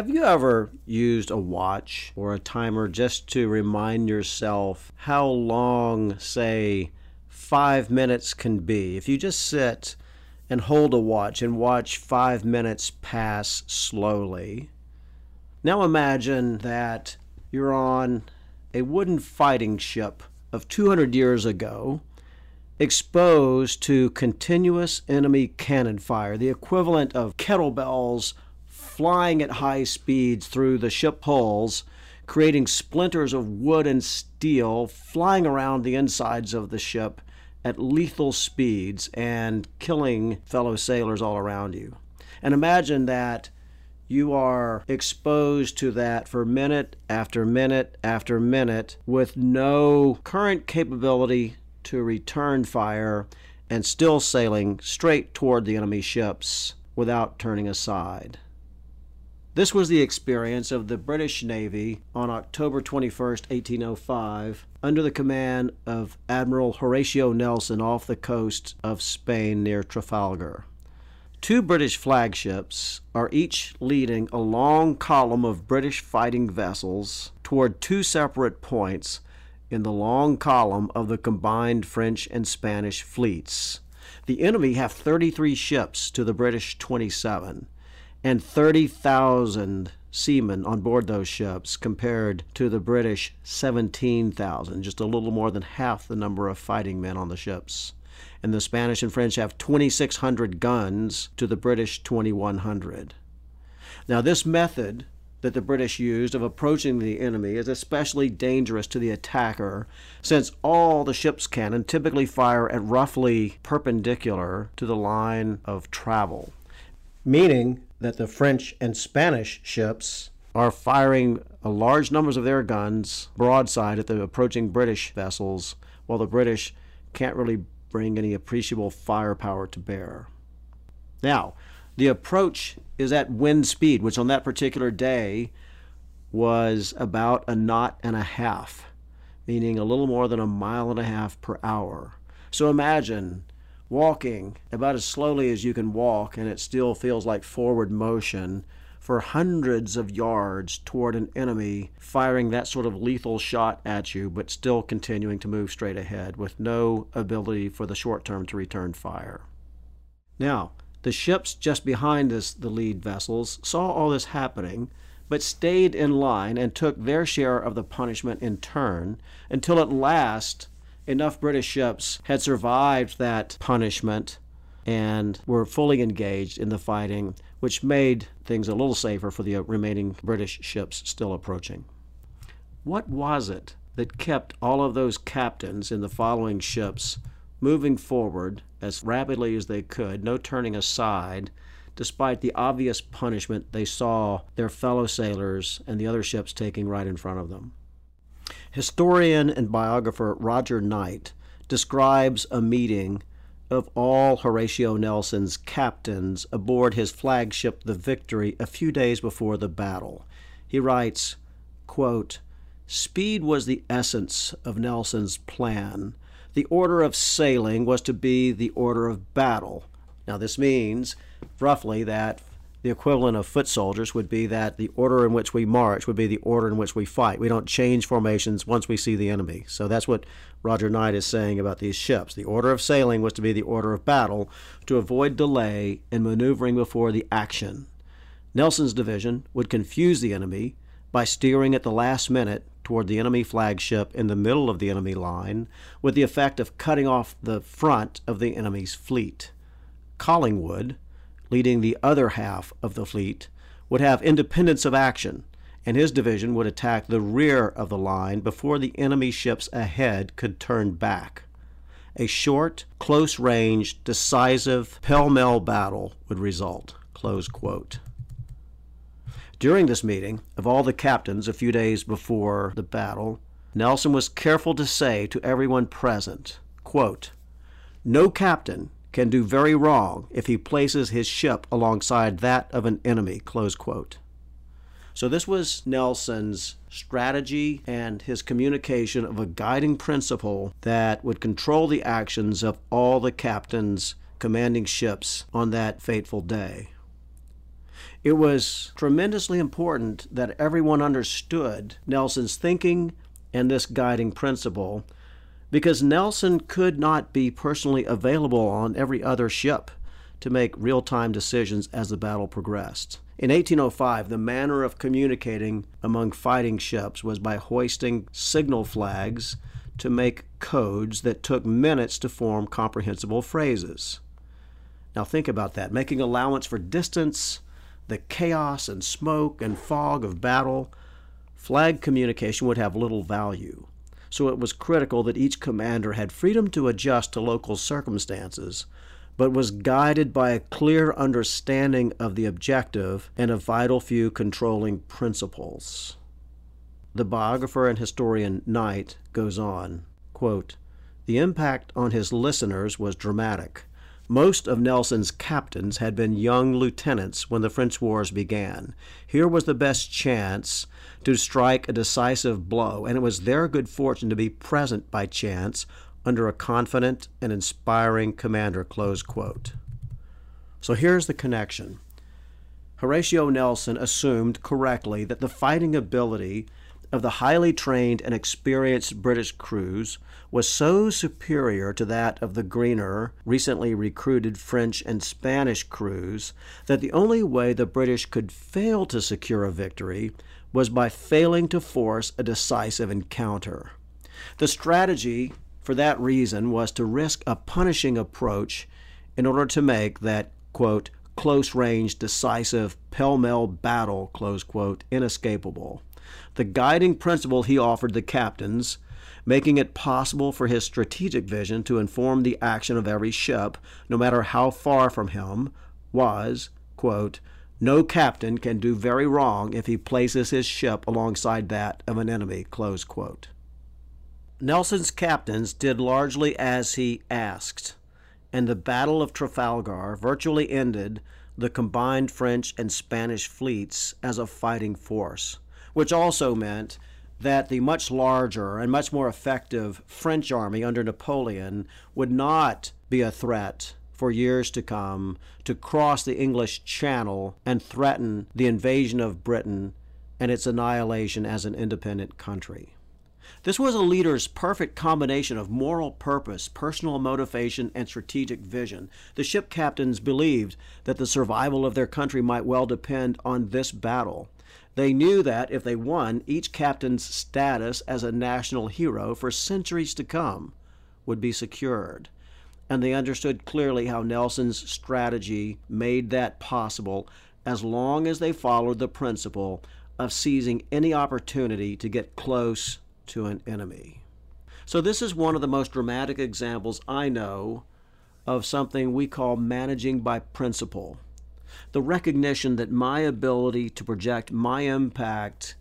Have you ever used a watch or a timer just to remind yourself how long, say, five minutes can be? If you just sit and hold a watch and watch five minutes pass slowly. Now imagine that you're on a wooden fighting ship of 200 years ago, exposed to continuous enemy cannon fire, the equivalent of kettlebells flying at high speeds through the ship hulls, creating splinters of wood and steel flying around the insides of the ship at lethal speeds and killing fellow sailors all around you. And imagine that you are exposed to that for minute after minute after minute with no current capability to return fire and still sailing straight toward the enemy ships without turning aside. This was the experience of the British Navy on October 21, 1805, under the command of Admiral Horatio Nelson off the coast of Spain near Trafalgar. Two British flagships are each leading a long column of British fighting vessels toward two separate points in the long column of the combined French and Spanish fleets. The enemy have 33 ships to the British 27 and 30,000 seamen on board those ships compared to the British 17,000, just a little more than half the number of fighting men on the ships. And the Spanish and French have 2,600 guns to the British 2,100. Now, this method that the British used of approaching the enemy is especially dangerous to the attacker since all the ship's cannon typically fire at roughly perpendicular to the line of travel, meaning that the French and Spanish ships are firing a large numbers of their guns broadside at the approaching British vessels, while the British can't really bring any appreciable firepower to bear. Now, the approach is at wind speed, which on that particular day was about a knot and a half, meaning a little more than a mile and a half per hour. So imagine walking about as slowly as you can walk, and it still feels like forward motion for hundreds of yards toward an enemy firing that sort of lethal shot at you, but still continuing to move straight ahead with no ability for the short term to return fire. Now, the ships just behind us, the lead vessels, saw all this happening, but stayed in line and took their share of the punishment in turn until at last enough British ships had survived that punishment and were fully engaged in the fighting, which made things a little safer for the remaining British ships still approaching. What was it that kept all of those captains in the following ships moving forward as rapidly as they could, no turning aside, despite the obvious punishment they saw their fellow sailors and the other ships taking right in front of them? Historian and biographer Roger Knight describes a meeting of all Horatio Nelson's captains aboard his flagship, the Victory, a few days before the battle. He writes, quote, Speed was the essence of Nelson's plan. The order of sailing was to be the order of battle. Now, this means roughly that the equivalent of foot soldiers would be that the order in which we march would be the order in which we fight. We don't change formations once we see the enemy. So that's what Roger Knight is saying about these ships. The order of sailing was to be the order of battle to avoid delay in maneuvering before the action. Nelson's division would confuse the enemy by steering at the last minute toward the enemy flagship in the middle of the enemy line with the effect of cutting off the front of the enemy's fleet. Collingwood, leading the other half of the fleet, would have independence of action, and his division would attack the rear of the line before the enemy ships ahead could turn back. A short, close range, decisive, pell mell battle would result. During this meeting, of all the captains a few days before the battle, Nelson was careful to say to everyone present, quote, No captain can do very wrong if he places his ship alongside that of an enemy. Close quote. So, this was Nelson's strategy and his communication of a guiding principle that would control the actions of all the captains commanding ships on that fateful day. It was tremendously important that everyone understood Nelson's thinking and this guiding principle because Nelson could not be personally available on every other ship to make real time decisions as the battle progressed. In 1805, the manner of communicating among fighting ships was by hoisting signal flags to make codes that took minutes to form comprehensible phrases. Now, think about that making allowance for distance, the chaos and smoke and fog of battle. Flag communication would have little value so it was critical that each commander had freedom to adjust to local circumstances, but was guided by a clear understanding of the objective and a vital few controlling principles. The biographer and historian Knight goes on quote, The impact on his listeners was dramatic. Most of Nelson's captains had been young lieutenants when the French wars began. Here was the best chance to strike a decisive blow, and it was their good fortune to be present by chance under a confident and inspiring commander. Close quote. So here's the connection. Horatio Nelson assumed correctly that the fighting ability of the highly trained and experienced British crews was so superior to that of the greener, recently recruited French and Spanish crews that the only way the British could fail to secure a victory was by failing to force a decisive encounter. The strategy for that reason was to risk a punishing approach in order to make that, quote, close range, decisive, pell mell battle, close quote, inescapable. The guiding principle he offered the captains, making it possible for his strategic vision to inform the action of every ship, no matter how far from him, was, quote, no captain can do very wrong if he places his ship alongside that of an enemy. Close quote. Nelson's captains did largely as he asked, and the Battle of Trafalgar virtually ended the combined French and Spanish fleets as a fighting force, which also meant that the much larger and much more effective French army under Napoleon would not be a threat for years to come to cross the English Channel and threaten the invasion of Britain and its annihilation as an independent country. This was a leader's perfect combination of moral purpose, personal motivation, and strategic vision. The ship captains believed that the survival of their country might well depend on this battle. They knew that if they won, each captain's status as a national hero for centuries to come would be secured and they understood clearly how Nelson's strategy made that possible as long as they followed the principle of seizing any opportunity to get close to an enemy. So, this is one of the most dramatic examples I know of something we call managing by principle. The recognition that my ability to project my impact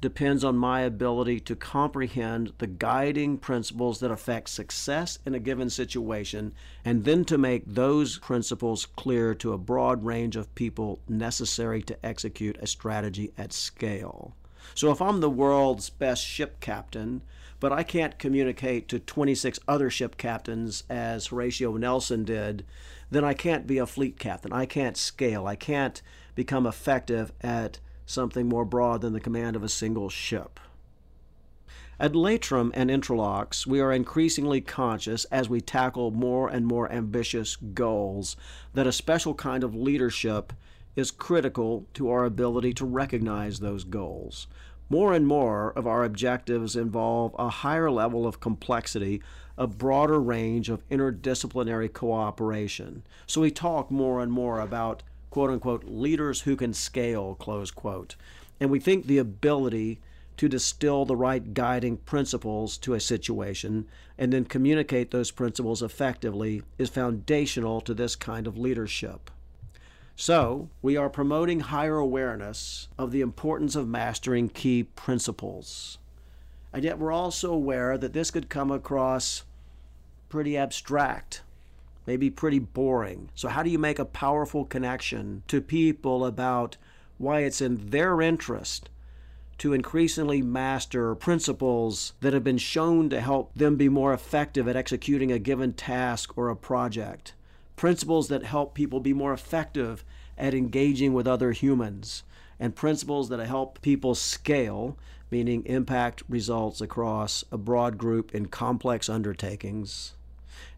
depends on my ability to comprehend the guiding principles that affect success in a given situation and then to make those principles clear to a broad range of people necessary to execute a strategy at scale. So if I'm the world's best ship captain, but I can't communicate to 26 other ship captains as Horatio Nelson did, then I can't be a fleet captain. I can't scale. I can't become effective at something more broad than the command of a single ship. At Leitrim and Intralux, we are increasingly conscious as we tackle more and more ambitious goals that a special kind of leadership is critical to our ability to recognize those goals. More and more of our objectives involve a higher level of complexity, a broader range of interdisciplinary cooperation. So we talk more and more about quote unquote leaders who can scale, close quote. And we think the ability to distill the right guiding principles to a situation and then communicate those principles effectively is foundational to this kind of leadership. So, we are promoting higher awareness of the importance of mastering key principles. And yet, we're also aware that this could come across pretty abstract maybe pretty boring. So, how do you make a powerful connection to people about why it's in their interest to increasingly master principles that have been shown to help them be more effective at executing a given task or a project? Principles that help people be more effective at engaging with other humans, and principles that help people scale, meaning impact results across a broad group in complex undertakings.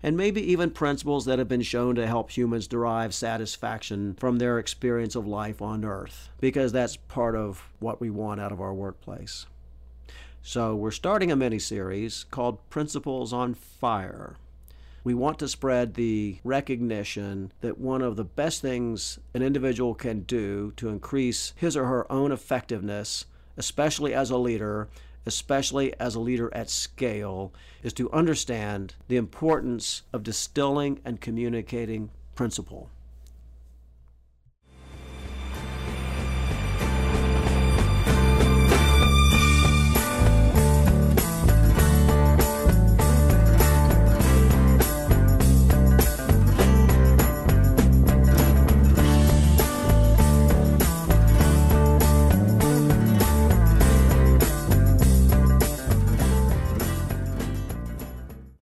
And maybe even principles that have been shown to help humans derive satisfaction from their experience of life on Earth, because that's part of what we want out of our workplace. So, we're starting a mini series called Principles on Fire. We want to spread the recognition that one of the best things an individual can do to increase his or her own effectiveness, especially as a leader, especially as a leader at scale, is to understand the importance of distilling and communicating principle.